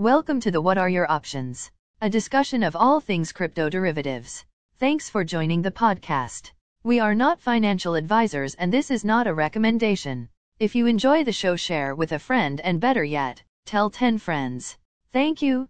Welcome to the What Are Your Options? A discussion of all things crypto derivatives. Thanks for joining the podcast. We are not financial advisors and this is not a recommendation. If you enjoy the show, share with a friend and better yet, tell 10 friends. Thank you.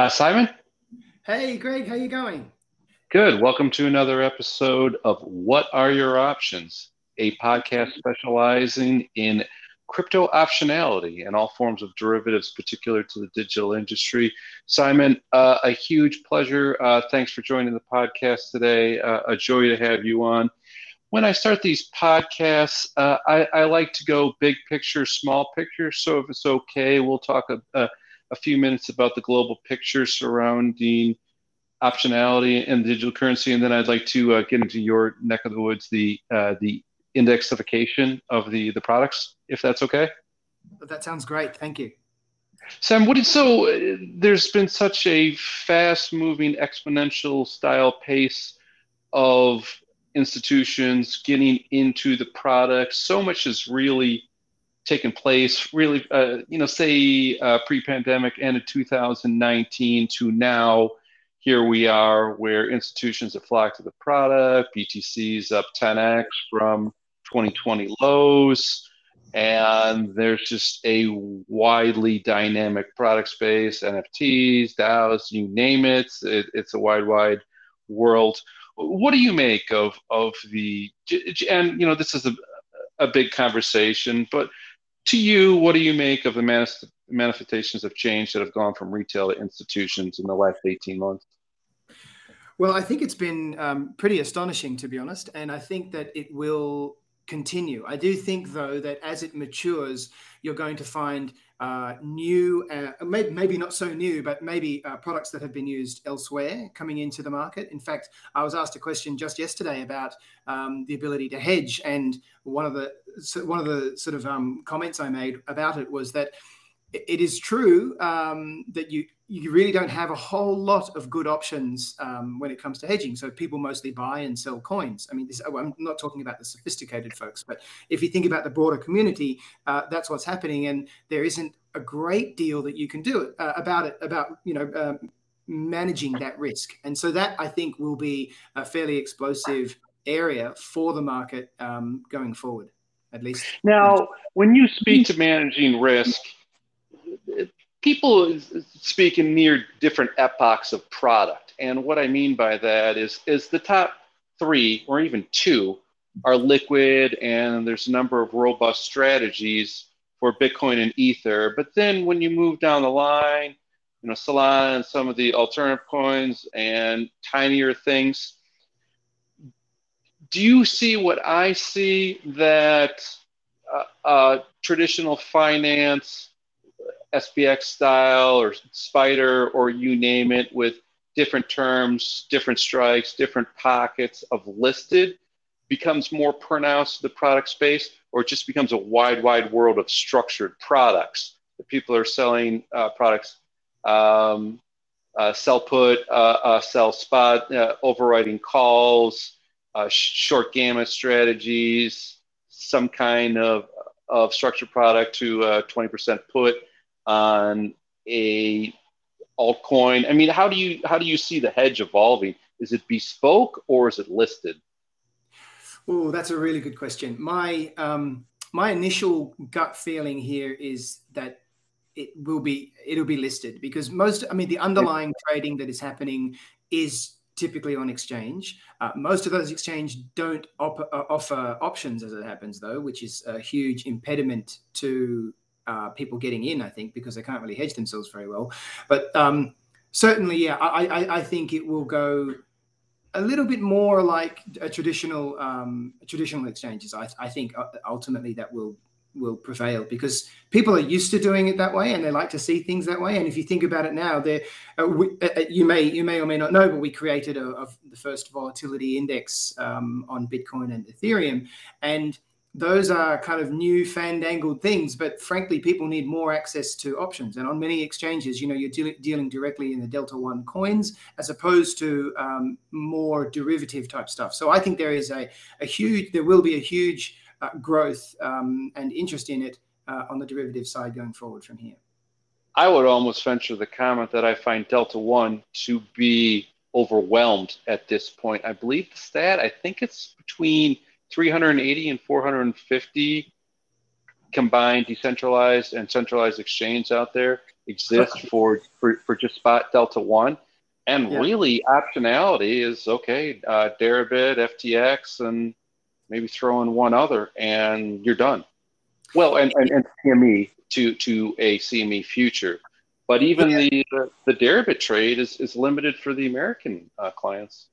Uh, Simon? Hey, Greg, how you going? Good. Welcome to another episode of What Are Your Options, a podcast specializing in crypto optionality and all forms of derivatives particular to the digital industry. Simon, uh, a huge pleasure. Uh, thanks for joining the podcast today. Uh, a joy to have you on. When I start these podcasts, uh, I, I, like to go big picture, small picture. So if it's okay, we'll talk a, a a few minutes about the global picture surrounding optionality and digital currency, and then I'd like to uh, get into your neck of the woods, the uh, the indexification of the the products, if that's okay. That sounds great. Thank you. Sam, what is so? Uh, there's been such a fast-moving, exponential style pace of institutions getting into the products. So much is really taken place really, uh, you know, say uh, pre-pandemic, and in 2019 to now, here we are where institutions have flocked to the product, BTC's up 10x from 2020 lows, and there's just a widely dynamic product space, NFTs, DAOs, you name it, it it's a wide, wide world. What do you make of of the and you know this is a a big conversation, but to you, what do you make of the manifestations of change that have gone from retail to institutions in the last 18 months? Well, I think it's been um, pretty astonishing, to be honest. And I think that it will continue. I do think, though, that as it matures, you're going to find uh, new, uh, maybe, not so new, but maybe uh, products that have been used elsewhere coming into the market. In fact, I was asked a question just yesterday about um, the ability to hedge, and one of the one of the sort of um, comments I made about it was that it is true um, that you you really don't have a whole lot of good options um, when it comes to hedging. So people mostly buy and sell coins. I mean, this, I'm not talking about the sophisticated folks, but if you think about the broader community, uh, that's what's happening, and there isn't a great deal that you can do uh, about it. About you know. Um, managing that risk and so that i think will be a fairly explosive area for the market um, going forward at least now when you speak to managing risk people speak in near different epochs of product. And what I mean by that is, is the top three or even two are liquid and there's a number of robust strategies for Bitcoin and Ether. But then when you move down the line, you know, Solana and some of the alternative coins and tinier things, do you see what I see that uh, uh, traditional finance SPX style or Spider or you name it with different terms, different strikes, different pockets of listed becomes more pronounced the product space or it just becomes a wide, wide world of structured products. That people are selling uh, products, um, uh, sell put, uh, uh sell spot, uh, overwriting calls, uh, short gamma strategies, some kind of, of structured product to 20% put on a altcoin? I mean, how do you how do you see the hedge evolving? Is it bespoke or is it listed? Oh, that's a really good question. My um, my initial gut feeling here is that it will be it'll be listed because most I mean the underlying trading that is happening is typically on exchange. Uh, most of those exchange don't op- uh, offer options as it happens though, which is a huge impediment to uh, people getting in. I think because they can't really hedge themselves very well. But um, certainly, yeah, I, I, I think it will go a little bit more like a traditional um, traditional exchanges. I, I think uh, ultimately that will will prevail because people are used to doing it that way and they like to see things that way. And if you think about it now, there uh, uh, uh, you may you may or may not know, but we created a, a the first volatility index um, on Bitcoin and Ethereum, and those are kind of new fandangled things, but frankly, people need more access to options. And on many exchanges, you know, you're de- dealing directly in the Delta One coins as opposed to um, more derivative type stuff. So I think there is a, a huge, there will be a huge uh, growth um, and interest in it uh, on the derivative side going forward from here. I would almost venture the comment that I find Delta One to be overwhelmed at this point. I believe the stat, I think it's between 380 and 450 combined decentralized and centralized exchange out there exist for, for, for just spot Delta One. And yeah. really, optionality is okay, uh, Deribit, FTX, and maybe throw in one other, and you're done. Well, and, and, and CME to, to a CME future. But even the, the, the Deribit trade is, is limited for the American uh, clients.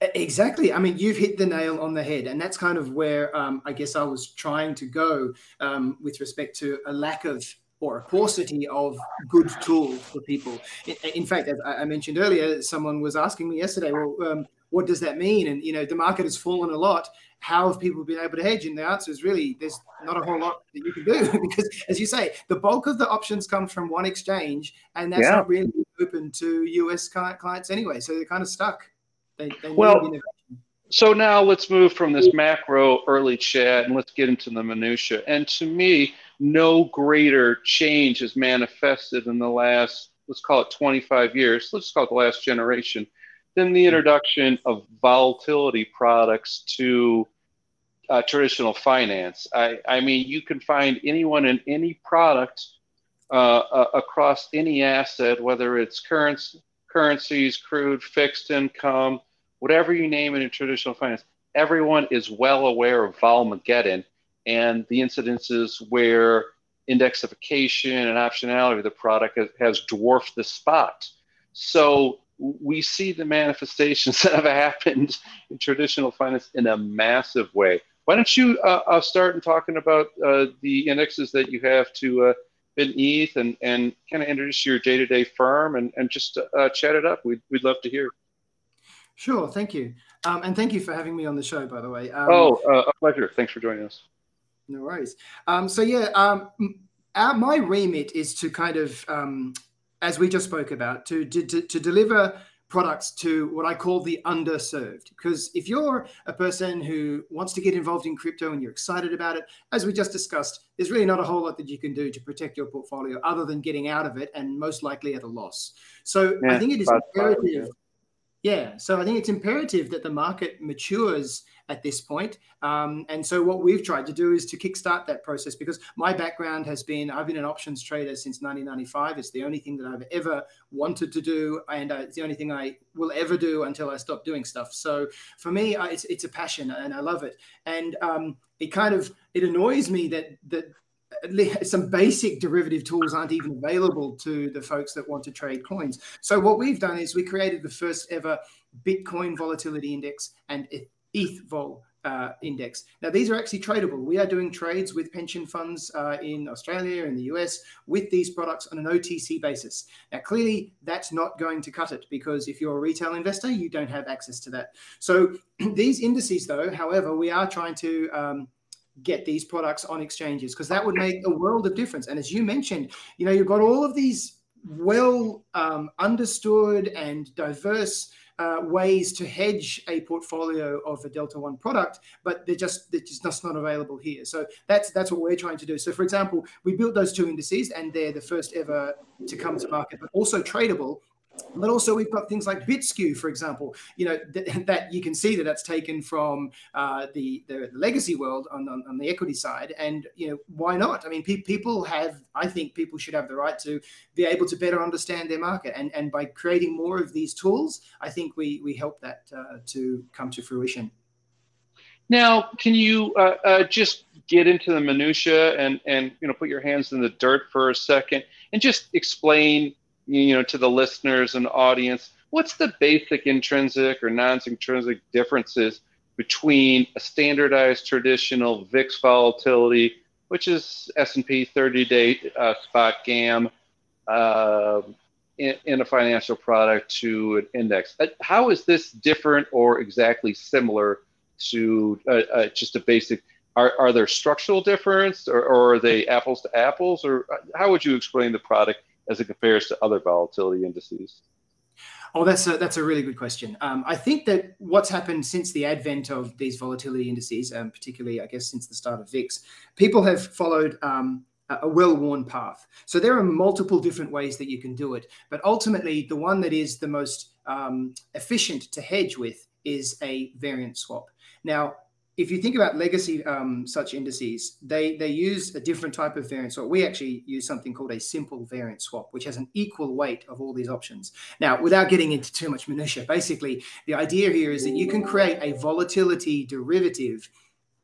Exactly. I mean, you've hit the nail on the head, and that's kind of where um, I guess I was trying to go um, with respect to a lack of or a paucity of good tools for people. In, in fact, as I mentioned earlier, someone was asking me yesterday, "Well, um, what does that mean?" And you know, the market has fallen a lot. How have people been able to hedge? And the answer is really there's not a whole lot that you can do because, as you say, the bulk of the options come from one exchange, and that's yeah. not really open to US clients anyway. So they're kind of stuck. They, they well, so now let's move from this macro early chat and let's get into the minutia. And to me, no greater change has manifested in the last, let's call it 25 years, let's call it the last generation, than the introduction of volatility products to uh, traditional finance. I, I mean, you can find anyone in any product uh, uh, across any asset, whether it's currency, currencies, crude, fixed income, whatever you name it in traditional finance, everyone is well aware of Volmageddon and the incidences where indexification and optionality of the product has, dwarfed the spot. So we see the manifestations that have happened in traditional finance in a massive way. Why don't you uh, uh, start in talking about uh, the indexes that you have to uh, ETH and, and kind of introduce your day-to-day firm and, and just uh, chat it up. We'd, we'd love to hear. Sure, thank you. Um, and thank you for having me on the show, by the way. Um, oh, uh, a pleasure. Thanks for joining us. No worries. Um, so, yeah, um, our, my remit is to kind of, um, as we just spoke about, to, to, to deliver products to what I call the underserved. Because if you're a person who wants to get involved in crypto and you're excited about it, as we just discussed, there's really not a whole lot that you can do to protect your portfolio other than getting out of it and most likely at a loss. So yeah, I think it is imperative yeah, so I think it's imperative that the market matures at this point. Um, and so what we've tried to do is to kickstart that process because my background has been I've been an options trader since 1995. It's the only thing that I've ever wanted to do, and uh, it's the only thing I will ever do until I stop doing stuff. So for me, I, it's it's a passion and I love it. And um, it kind of it annoys me that that some basic derivative tools aren't even available to the folks that want to trade coins. So what we've done is we created the first ever Bitcoin volatility index and ETH vol uh, index. Now these are actually tradable. We are doing trades with pension funds uh, in Australia and the US with these products on an OTC basis. Now clearly that's not going to cut it because if you're a retail investor, you don't have access to that. So these indices, though, however, we are trying to um, get these products on exchanges because that would make a world of difference. And as you mentioned, you know, you've got all of these well um, understood and diverse uh, ways to hedge a portfolio of a Delta One product, but they're just they're just not available here. So that's that's what we're trying to do. So, for example, we built those two indices, and they're the first ever to come to market, but also tradable but also we've got things like BitSkew, for example. You know th- that you can see that that's taken from uh, the, the legacy world on, on, on the equity side, and you know why not? I mean, pe- people have. I think people should have the right to be able to better understand their market, and and by creating more of these tools, I think we we help that uh, to come to fruition. Now, can you uh, uh, just get into the minutia and and you know put your hands in the dirt for a second and just explain you know to the listeners and audience what's the basic intrinsic or non-intrinsic differences between a standardized traditional VIX volatility, which is S&P 30-day uh, spot GAM, uh, in, in, a financial product to an index. Uh, how is this different or exactly similar to uh, uh, just a basic? Are, are there structural difference or, or are they apples to apples or uh, how would you explain the product as it compares to other volatility indices? Oh, that's a, that's a really good question. Um, I think that what's happened since the advent of these volatility indices, um, particularly, I guess, since the start of VIX, people have followed um, a well-worn path. So there are multiple different ways that you can do it, but ultimately, the one that is the most um, efficient to hedge with is a variance swap. Now, if you think about legacy um, such indices, they they use a different type of variance swap. We actually use something called a simple variance swap, which has an equal weight of all these options. Now, without getting into too much minutia, basically the idea here is that you can create a volatility derivative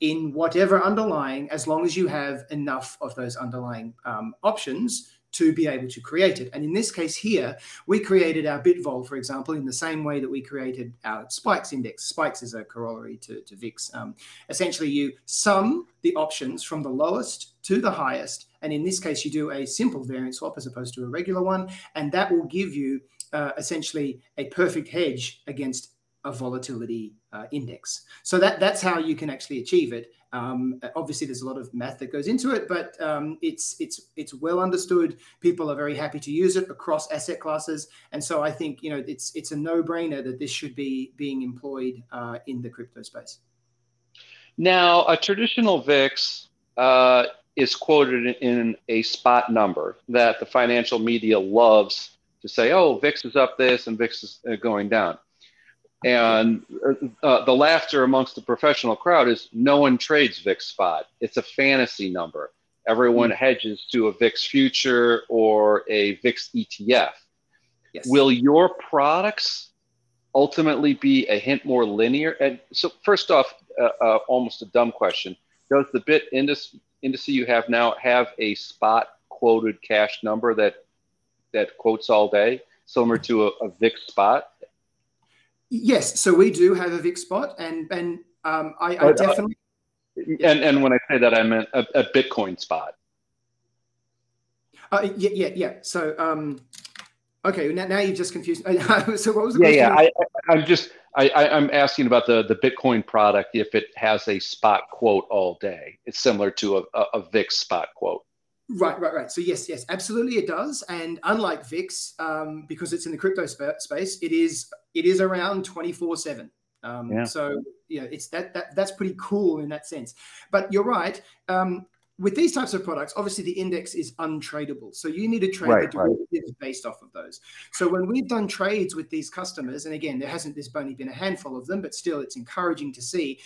in whatever underlying, as long as you have enough of those underlying um, options to be able to create it. And in this case here, we created our BitVol, for example, in the same way that we created our Spikes index. Spikes is a corollary to, to VIX. Um, essentially, you sum the options from the lowest to the highest. And in this case, you do a simple variance swap as opposed to a regular one. And that will give you uh, essentially a perfect hedge against a volatility uh, index. So that that's how you can actually achieve it. Um, obviously, there's a lot of math that goes into it, but um, it's it's it's well understood. People are very happy to use it across asset classes, and so I think you know it's it's a no-brainer that this should be being employed uh, in the crypto space. Now, a traditional VIX uh, is quoted in a spot number that the financial media loves to say, "Oh, VIX is up this and VIX is uh, going down." And uh, the laughter amongst the professional crowd is no one trades VIX spot. It's a fantasy number. Everyone mm. hedges to a VIX future or a VIX ETF. Yes. Will your products ultimately be a hint more linear? And so, first off, uh, uh, almost a dumb question: Does the bit index index you have now have a spot quoted cash number that that quotes all day, similar to a, a VIX spot? Yes, so we do have a VIX spot, and and um, I, I, uh, definitely. and and when I say that, I meant a, a Bitcoin spot. Uh, yeah, yeah, yeah. So, um, okay, now, now you've just confused. so, what was the yeah, question? Yeah, I, I'm just I, I, am asking about the the Bitcoin product if it has a spot quote all day. It's similar to a, a, a VIX spot quote. Right, right, right. So yes, yes, absolutely, it does. And unlike VIX, um, because it's in the crypto sp- space, it is it is around twenty four seven. Um. So yeah, it's that, that that's pretty cool in that sense. But you're right. Um, with these types of products, obviously the index is untradable. So you need to trade right, the derivatives right. based off of those. So when we've done trades with these customers, and again, there hasn't there's only been a handful of them, but still it's encouraging to see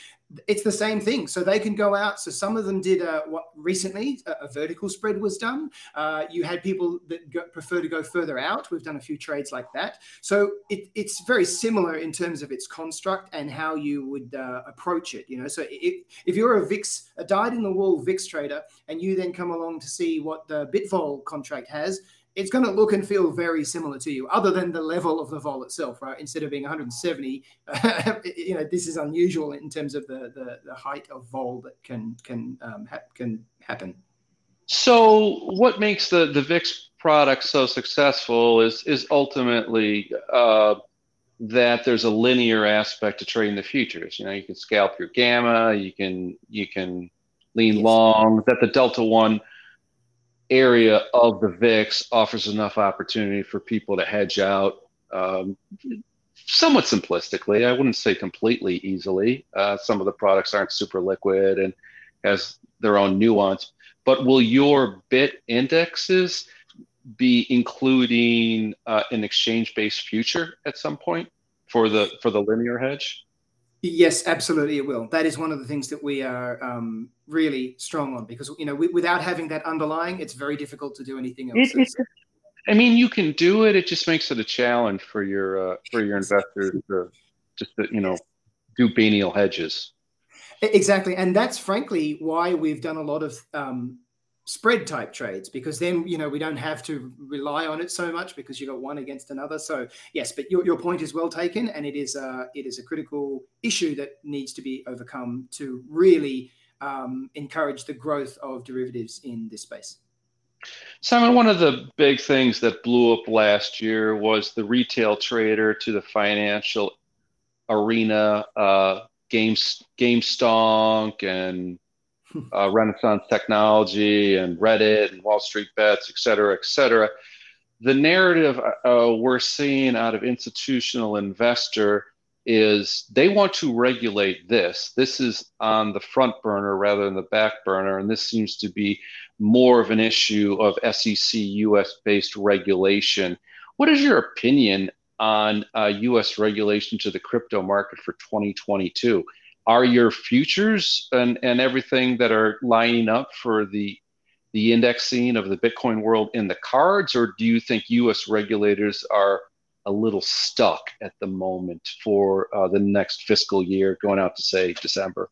it's the same thing. So they can go out. So some of them did uh, what recently a, a, vertical spread was done. Uh, you had people that go, prefer to go further out. We've done a few trades like that. So it, it's very similar in terms of its construct and how you would uh, approach it. You know, so it, if you're a VIX, a dyed in the wool VIX trader, and you then come along to see what the Bitvol contract has, it's going to look and feel very similar to you, other than the level of the vol itself, right? Instead of being 170, you know, this is unusual in terms of the the, the height of vol that can can um, ha- can happen. So, what makes the the VIX product so successful is is ultimately uh, that there's a linear aspect to trading the futures. You know, you can scalp your gamma, you can you can lean yes. long. That the delta one area of the VIX offers enough opportunity for people to hedge out um, somewhat simplistically. I wouldn't say completely easily. Uh, some of the products aren't super liquid and has their own nuance. But will your bit indexes be including uh, an exchange-based future at some point for the for the linear hedge? Yes, absolutely, it will. That is one of the things that we are um, really strong on because you know we, without having that underlying, it's very difficult to do anything else. It, it, I mean, you can do it. It just makes it a challenge for your uh, for your investors to just to, you know do biennial hedges. Exactly, and that's frankly why we've done a lot of um, spread type trades because then you know we don't have to rely on it so much because you got one against another. So yes but your, your point is well taken and it is a it is a critical issue that needs to be overcome to really um, encourage the growth of derivatives in this space. Simon, one of the big things that blew up last year was the retail trader to the financial arena, uh, Games, GameStonk and uh, Renaissance Technology and Reddit and Wall Street Bets, et cetera, et cetera. The narrative uh, we're seeing out of institutional investor is they want to regulate this. This is on the front burner rather than the back burner, and this seems to be more of an issue of SEC US based regulation. What is your opinion on uh, US regulation to the crypto market for 2022? Are your futures and, and everything that are lining up for the the indexing of the Bitcoin world in the cards, or do you think U.S. regulators are a little stuck at the moment for uh, the next fiscal year, going out to say December?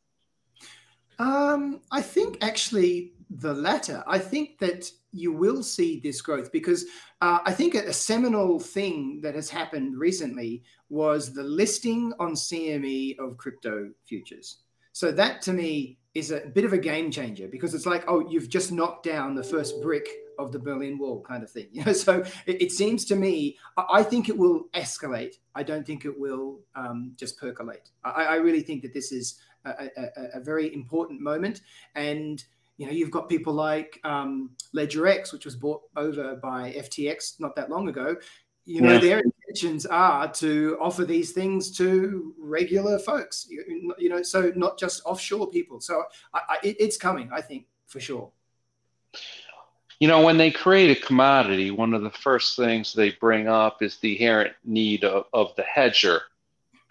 Um, I think actually the latter. I think that you will see this growth because uh, I think a, seminal thing that has happened recently was the listing on CME of crypto futures. So that to me is a bit of a game changer because it's like, oh, you've just knocked down the first brick of the Berlin Wall kind of thing. You know, so it, it seems to me, I, I, think it will escalate. I don't think it will um, just percolate. I, I, really think that this is a, a, a very important moment and you know, you've got people like um, LedgerX, which was bought over by FTX not that long ago. You know, yeah. their intentions are to offer these things to regular folks. You, you know, so not just offshore people. So I, I, it, it's coming, I think, for sure. You know, when they create a commodity, one of the first things they bring up is the inherent need of, of the hedger.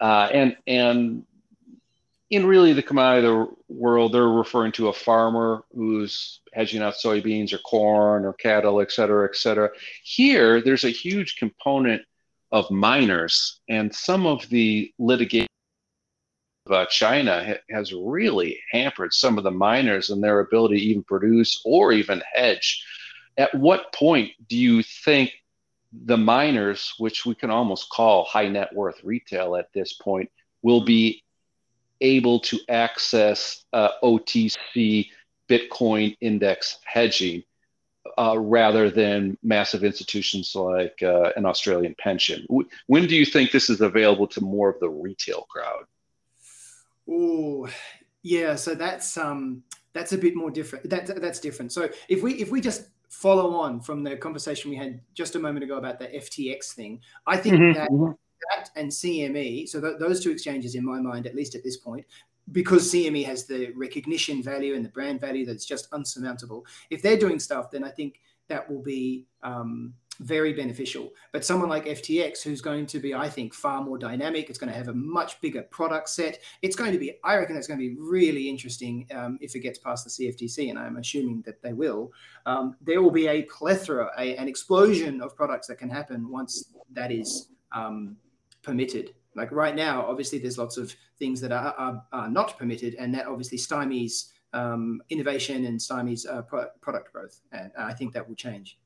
Uh, and and in really the commodity world, they're referring to a farmer who's hedging out soybeans or corn or cattle, et cetera, et cetera. Here, there's a huge component of miners, and some of the litigation of China ha- has really hampered some of the miners and their ability to even produce or even hedge. At what point do you think the miners, which we can almost call high net worth retail at this point, will be able to access uh, OTC Bitcoin index hedging uh, rather than massive institutions like uh, an Australian pension. When do you think this is available to more of the retail crowd? Oh, yeah. So that's um, that's a bit more different. That that's different. So if we if we just follow on from the conversation we had just a moment ago about the FTX thing, I think mm-hmm. that that and CME, so th- those two exchanges, in my mind, at least at this point, because CME has the recognition value and the brand value that's just unsurmountable. If they're doing stuff, then I think that will be um, very beneficial. But someone like FTX, who's going to be, I think, far more dynamic, it's going to have a much bigger product set. It's going to be, I reckon, it's going to be really interesting um, if it gets past the CFTC, and I'm assuming that they will. Um, there will be a plethora, a, an explosion of products that can happen once that is um, permitted. Like right now, obviously, there's lots of things that are, are, are not permitted, and that obviously stymies um, innovation and stymies uh, pro- product growth. And I think that will change.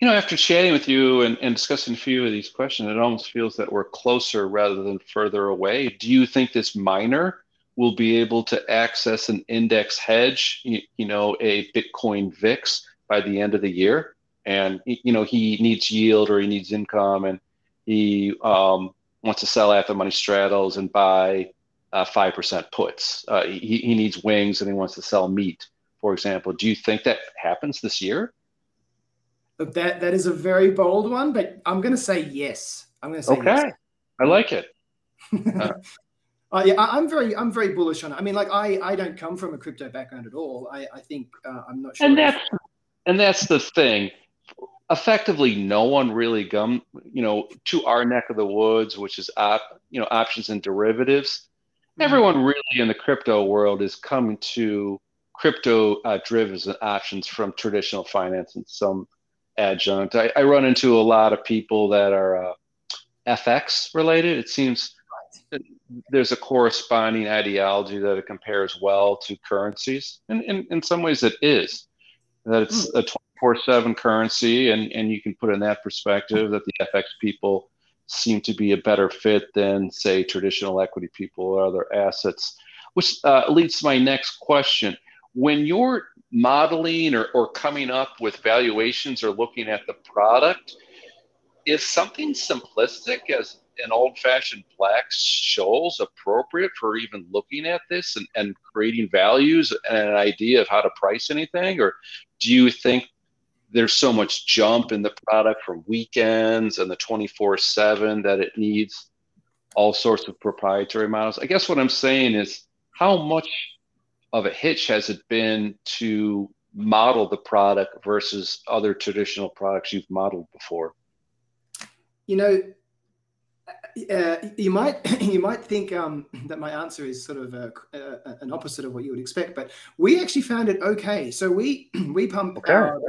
You know, after chatting with you and, and discussing a few of these questions, it almost feels that we're closer rather than further away. Do you think this miner will be able to access an index hedge, you, you know, a Bitcoin VIX by the end of the year? And, you know, he needs yield or he needs income and he um, wants to sell at-the-money straddles and buy uh, five uh, percent puts. Uh, he, he needs wings and he wants to sell meat, for example. Do you think that happens this year? Look, that that is a very bold one, but I'm going to say yes. I'm going to say okay. Yes. I like it. Uh, uh, yeah, I, am very, I'm very bullish on it. I mean, like, I, I don't come from a crypto background at all. I, I think uh, I'm not sure. And that's, and that's the thing effectively no one really come, you know, to our neck of the woods, which is op, you know, options and derivatives. Mm-hmm. Everyone really in the crypto world is coming to crypto uh, derivatives and options from traditional finance and some adjunct. I, I, run into a lot of people that are uh, FX related. It seems there's a corresponding ideology that it compares well to currencies. And in, in some ways, it is that it's mm. a 24 7 currency. And, and you can put in that perspective that the FX people seem to be a better fit than, say, traditional equity people or other assets, which uh, leads to my next question. When you're modeling or, or coming up with valuations or looking at the product, is something simplistic as an old fashioned Black-Scholes appropriate for even looking at this and, and creating values and an idea of how to price anything? Or do you think there's so much jump in the product from weekends and the 24 7 that it needs all sorts of proprietary models? I guess what I'm saying is how much of a hitch has it been to model the product versus other traditional products you've modeled before? You know, uh, you might you might think um, that my answer is sort of a, a, an opposite of what you would expect, but we actually found it okay. So we we pump. Okay. Our,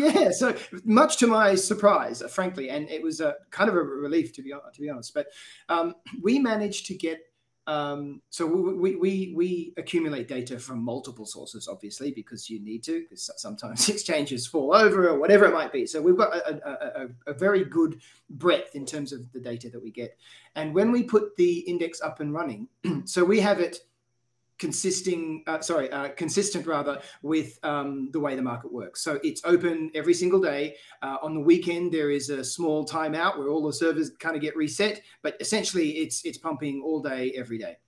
yeah, so much to my surprise, frankly, and it was a kind of a relief to be to be honest. But um, we managed to get um, so we, we, we accumulate data from multiple sources, obviously, because you need to, because sometimes exchanges fall over or whatever it might be. So we've got a, a, a, very good breadth in terms of the data that we get. And when we put the index up and running, so we have it consisting, uh, sorry, uh, consistent rather with um, the way the market works. So it's open every single day. Uh, on the weekend, there is a small timeout where all the servers kind of get reset, but essentially it's it's pumping all day, every day.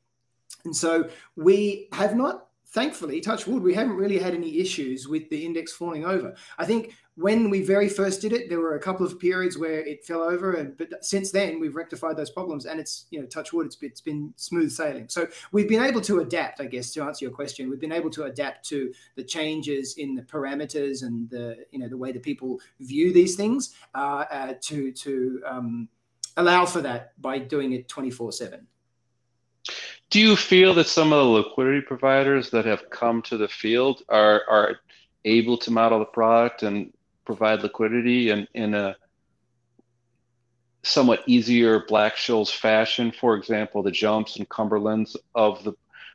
And so we have not thankfully, touch wood, we haven't really had any issues with the index falling over. I think when we very first did it, there were a couple of periods where it fell over, and but since then we've rectified those problems, and it's you know touch wood, it's it's been smooth sailing. So we've been able to adapt, I guess, to answer your question. We've been able to adapt to the changes in the parameters and the you know the way that people view these things uh, uh, to to um, allow for that by doing it twenty four seven. Do you feel that some of the liquidity providers that have come to the field are are able to model the product and provide liquidity in, in a somewhat easier Black-Scholes fashion? For example, the jumps and Cumberlands of the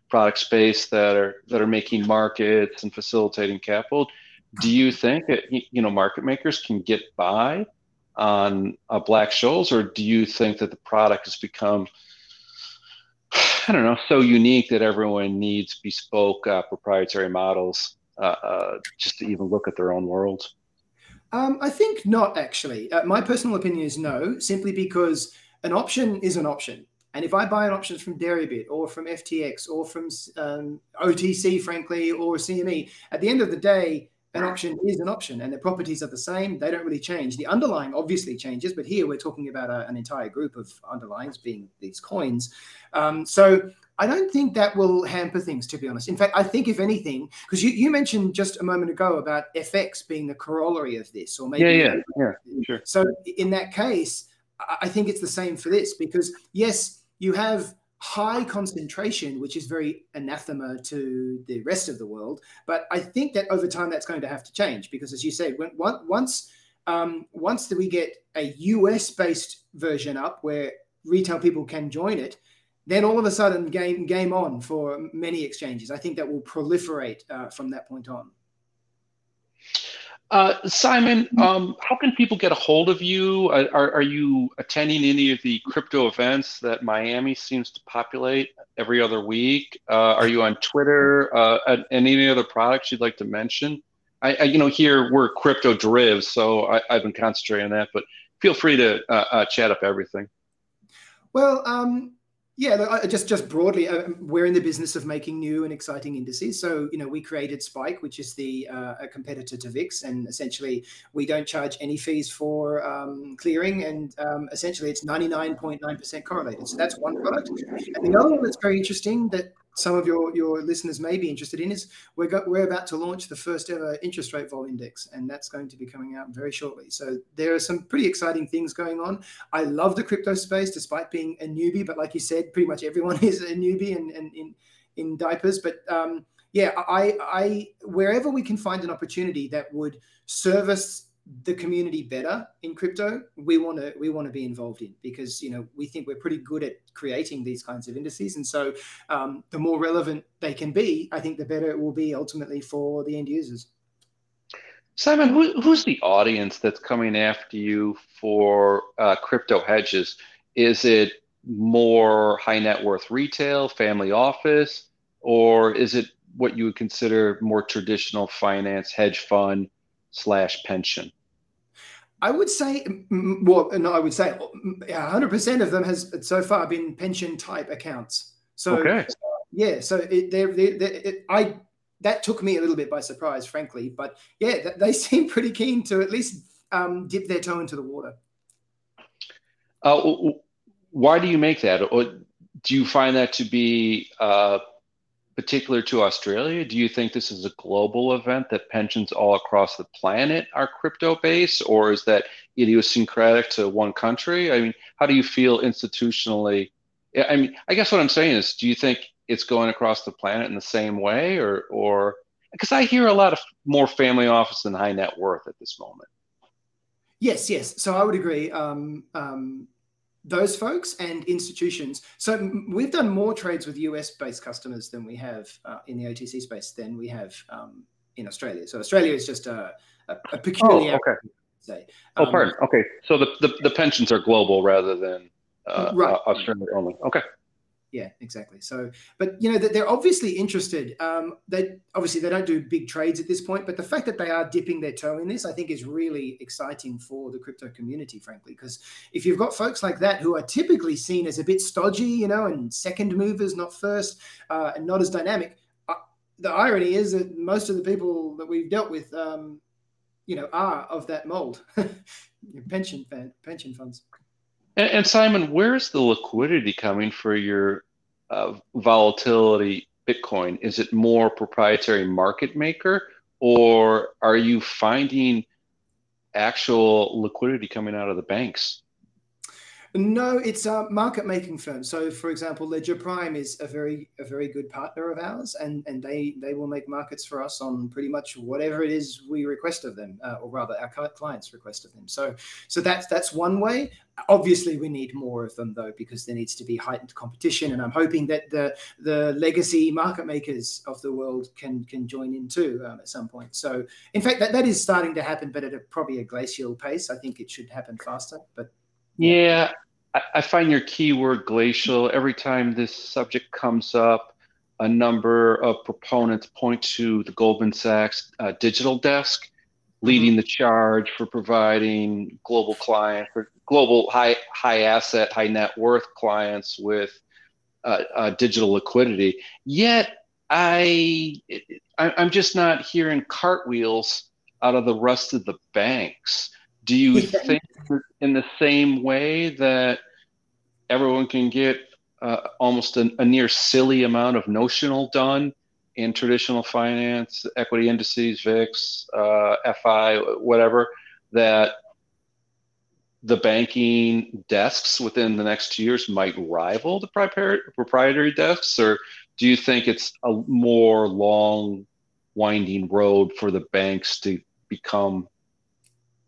product space that are that are making markets and facilitating capital. Do you think that you know market makers can get by on a Black-Scholes, or do you think that the product has become I don't know, so unique that everyone needs bespoke uh, proprietary models uh, uh, just to even look at their own worlds? Um, I think not actually. Uh, my personal opinion is no, simply because an option is an option. And if I buy an option from Deribit or from FTX or from um, OTC, frankly, or CME, at the end of the day, an option is an option and the properties are the same. They don't really change. The underlying obviously changes, but here we're talking about a, an entire group of underlyings being these coins. Um, so I don't think that will hamper things, to be honest. In fact, I think if anything, because you, you mentioned just a moment ago about FX being the corollary of this, or maybe yeah, yeah, yeah, sure. So in that case, I think it's the same for this because yes, you have high concentration, which is very anathema to the rest of the world. But I think that over time that's going to have to change because, as you said, when, once um, once that we get a US based version up where retail people can join it, then all of a sudden game game on for many exchanges. I think that will proliferate uh, from that point on. Uh, Simon, um, how can people get a hold of you? Are, are you attending any of the crypto events that Miami seems to populate every other week? Uh, are you on Twitter? Uh, and any other products you'd like to mention? I, I you know, here we're crypto derivatives, so I, have been concentrating on that. But feel free to uh, uh, chat up everything. Well, um, yeah, just just broadly, uh, we're in the business of making new and exciting indices. So you know, we created Spike, which is the uh, a competitor to VIX, and essentially we don't charge any fees for um, clearing, and um, essentially it's ninety nine point nine percent correlated. So that's one product. And the other one that's very interesting that some of your, your listeners may be interested in is we're, we're about to launch the first ever interest rate vol index, and that's going to be coming out very shortly. So there are some pretty exciting things going on. I love the crypto space despite being a newbie, but like you said, pretty much everyone is a newbie and, and in, in diapers. But um, yeah, I, I wherever we can find an opportunity that would service the community better in crypto we want to we want to be involved in because you know we think we're pretty good at creating these kinds of indices. And so um, the more relevant they can be i think the better it will be ultimately for the end users. Simon who, who's the audience that's coming after you for uh, crypto hedges? Is it more high net worth retail family office or is it what you would consider more traditional finance hedge fund slash pension I would say, well, no, I would say 100% of them has so far been pension type accounts. So, okay. yeah, so it, they're, they're, they're, it, I that took me a little bit by surprise, frankly. But yeah, they seem pretty keen to at least um, dip their toe into the water. Uh, why do you make that? Or do you find that to be uh, particular to Australia? Do you think this is a global event that pensions all across the planet are crypto based, or is that idiosyncratic to one country? I mean, how do you feel institutionally? I mean, I guess what I'm saying is, do you think it's going across the planet in the same way, or, or because I hear a lot of more family office than high net worth at this moment. Yes, yes. So I would agree. Um, um, those folks and institutions. So we've done more trades with US based customers than we have uh, in the OTC space than we have um, in Australia. So Australia is just a, a, a peculiar. Oh, okay. Say. Oh, um, pardon. Okay. So the, the, the, pensions are global rather than uh, right. uh, Australia only. Okay yeah exactly. So but you know that they're obviously interested um, they obviously they don't do big trades at this point but the fact that they are dipping their toe in this i think is really exciting for the crypto community frankly because if you've got folks like that who are typically seen as a bit stodgy you know and second movers not first uh, and not as dynamic uh, the irony is that most of the people that we've dealt with um, you know are of that mold. Pension pension funds and, and Simon, where's the liquidity coming for your uh, volatility Bitcoin? Is it more proprietary market maker, or are you finding actual liquidity coming out of the banks? No, it's a market making firm. So, for example, Ledger Prime is a very a very good partner of ours, and and they they will make markets for us on pretty much whatever it is we request of them, uh, or rather our clients request of them. So so that's that's one way. Obviously, we need more of them though, because there needs to be heightened competition, and I'm hoping that the the legacy market makers of the world can can join in too um, at some point. So, in fact, that, that is starting to happen, but at a, probably a glacial pace. I think it should happen faster, but yeah, I, I find your keyword glacial every time this subject comes up. A number of proponents point to the Goldman Sachs uh, digital desk leading mm-hmm. the charge for providing global clients for global high high asset high net worth clients with uh, uh, digital liquidity yet I, I i'm just not hearing cartwheels out of the rest of the banks do you think in the same way that everyone can get uh, almost a, a, near silly amount of notional done in traditional finance, equity indices, VIX, uh, FI, whatever, that the banking desks within the next two years might rival the proprietary desks? Or do you think it's a more long, winding road for the banks to become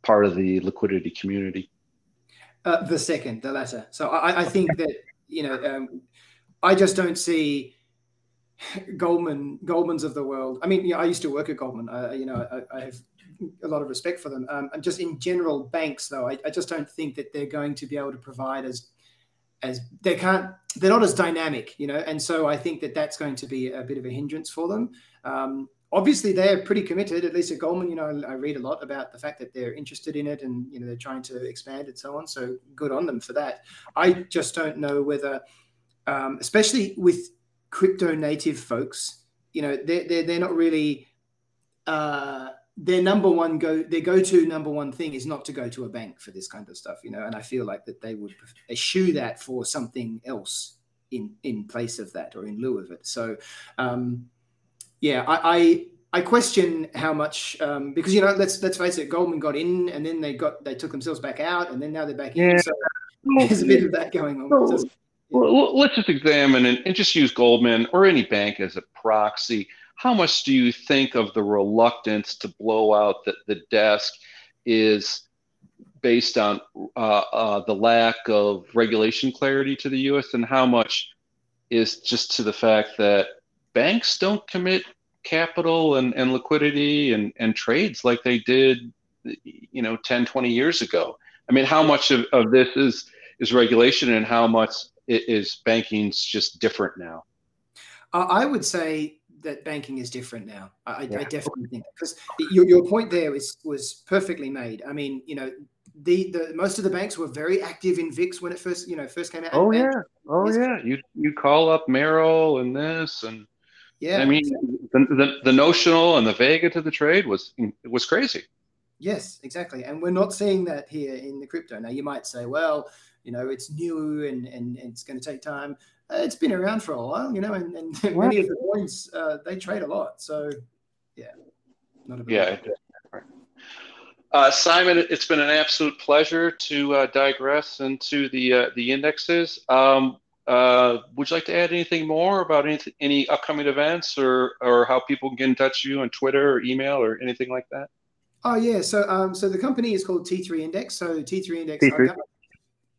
part of the liquidity community? Uh, the second, the latter. So I, I think that you know, um, I just don't see Goldman Goldmans of the world. I mean, you know, I used to work at Goldman. Uh, you know, I, I, have a lot of respect for them. Um, and just in general, banks though, I, I, just don't think that they're going to be able to provide as as they can't. They're not as dynamic, you know. And so I think that that's going to be a bit of a hindrance for them. Um, obviously they're pretty committed. At least at goldman you know i read a lot about the fact that they're interested in it and you know they're trying to expand and so on. So good on them for that. I just don't know whether um, especially with crypto native folks you know they're, they're, they're not really uh, their number one go their go-to number one thing is not to go to a bank for this kind of stuff you know and i feel like that they would eschew that for something else in in place of that or in lieu of it. So, um, yeah, I, I I question how much um, because you know let's let's face it, Goldman got in and then they got they took themselves back out and then now they're back in. So there's a bit of that going on. Just, well, let's just examine and, and just use Goldman or any bank as a proxy. How much do you think of the reluctance to blow out the, the desk is based on uh, uh, the lack of regulation clarity to the U.S. and how much is just to the fact that banks don't commit capital and, and liquidity and, and trades like they did, you know, 10, 20 years ago. I mean, how much of, of this is, is regulation and how much is banking's just different now? Uh, I would say that banking is different now. I, yeah. I definitely think because your, your point there was was perfectly made. I mean, you know, the, the most of the banks were very active in VIX when it first you know first came out. Oh yeah, oh yeah. You you call up Merrill and this and yeah. I mean the, the, the notional and the vega to the trade was was crazy. Yes, exactly, and we're not seeing that here in the crypto. Now you might say, well, you know, it's new and and, and it's going to take time. Uh, it's been around for a while, you know, and, and many of the coins uh, they trade a lot. So yeah, not a big yeah. Uh, Simon, it's been an absolute pleasure to uh, digress into the uh, the indexes. Um, uh, would you like to add anything more about any, any upcoming events or or how people can get in touch with you on Twitter or email or anything like that? Oh yeah, so um, so the company is called T3 Index. So T3 Index. T3.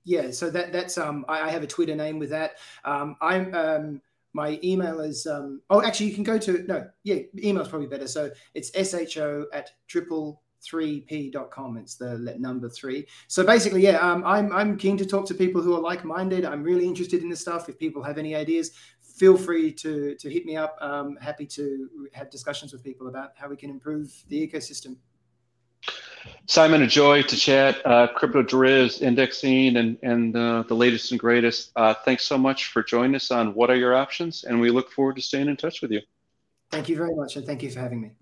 Yeah, so that that's um, I, I, have a Twitter name with that. Um, I'm um, my email is um, oh actually you can go to no yeah email is probably better. So it's sho at triple 3p.com. It's the number three. So basically, yeah, um, I'm, I'm keen to talk to people who are like minded. I'm really interested in this stuff. If people have any ideas, feel free to, to hit me up. Um, happy to have discussions with people about how we can improve the ecosystem. Simon, a joy to chat uh, crypto derivatives, indexing, and, and uh, the latest and greatest. Uh, thanks so much for joining us on What Are Your Options? And we look forward to staying in touch with you. Thank you very much. And thank you for having me.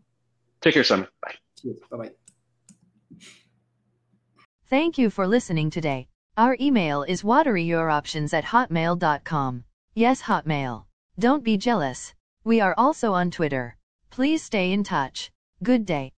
Take care, Simon. Bye. Bye bye. Thank you for listening today. Our email is whatareyouroptions at hotmail.com. Yes, Hotmail. Don't be jealous. We are also on Twitter. Please stay in touch. Good day.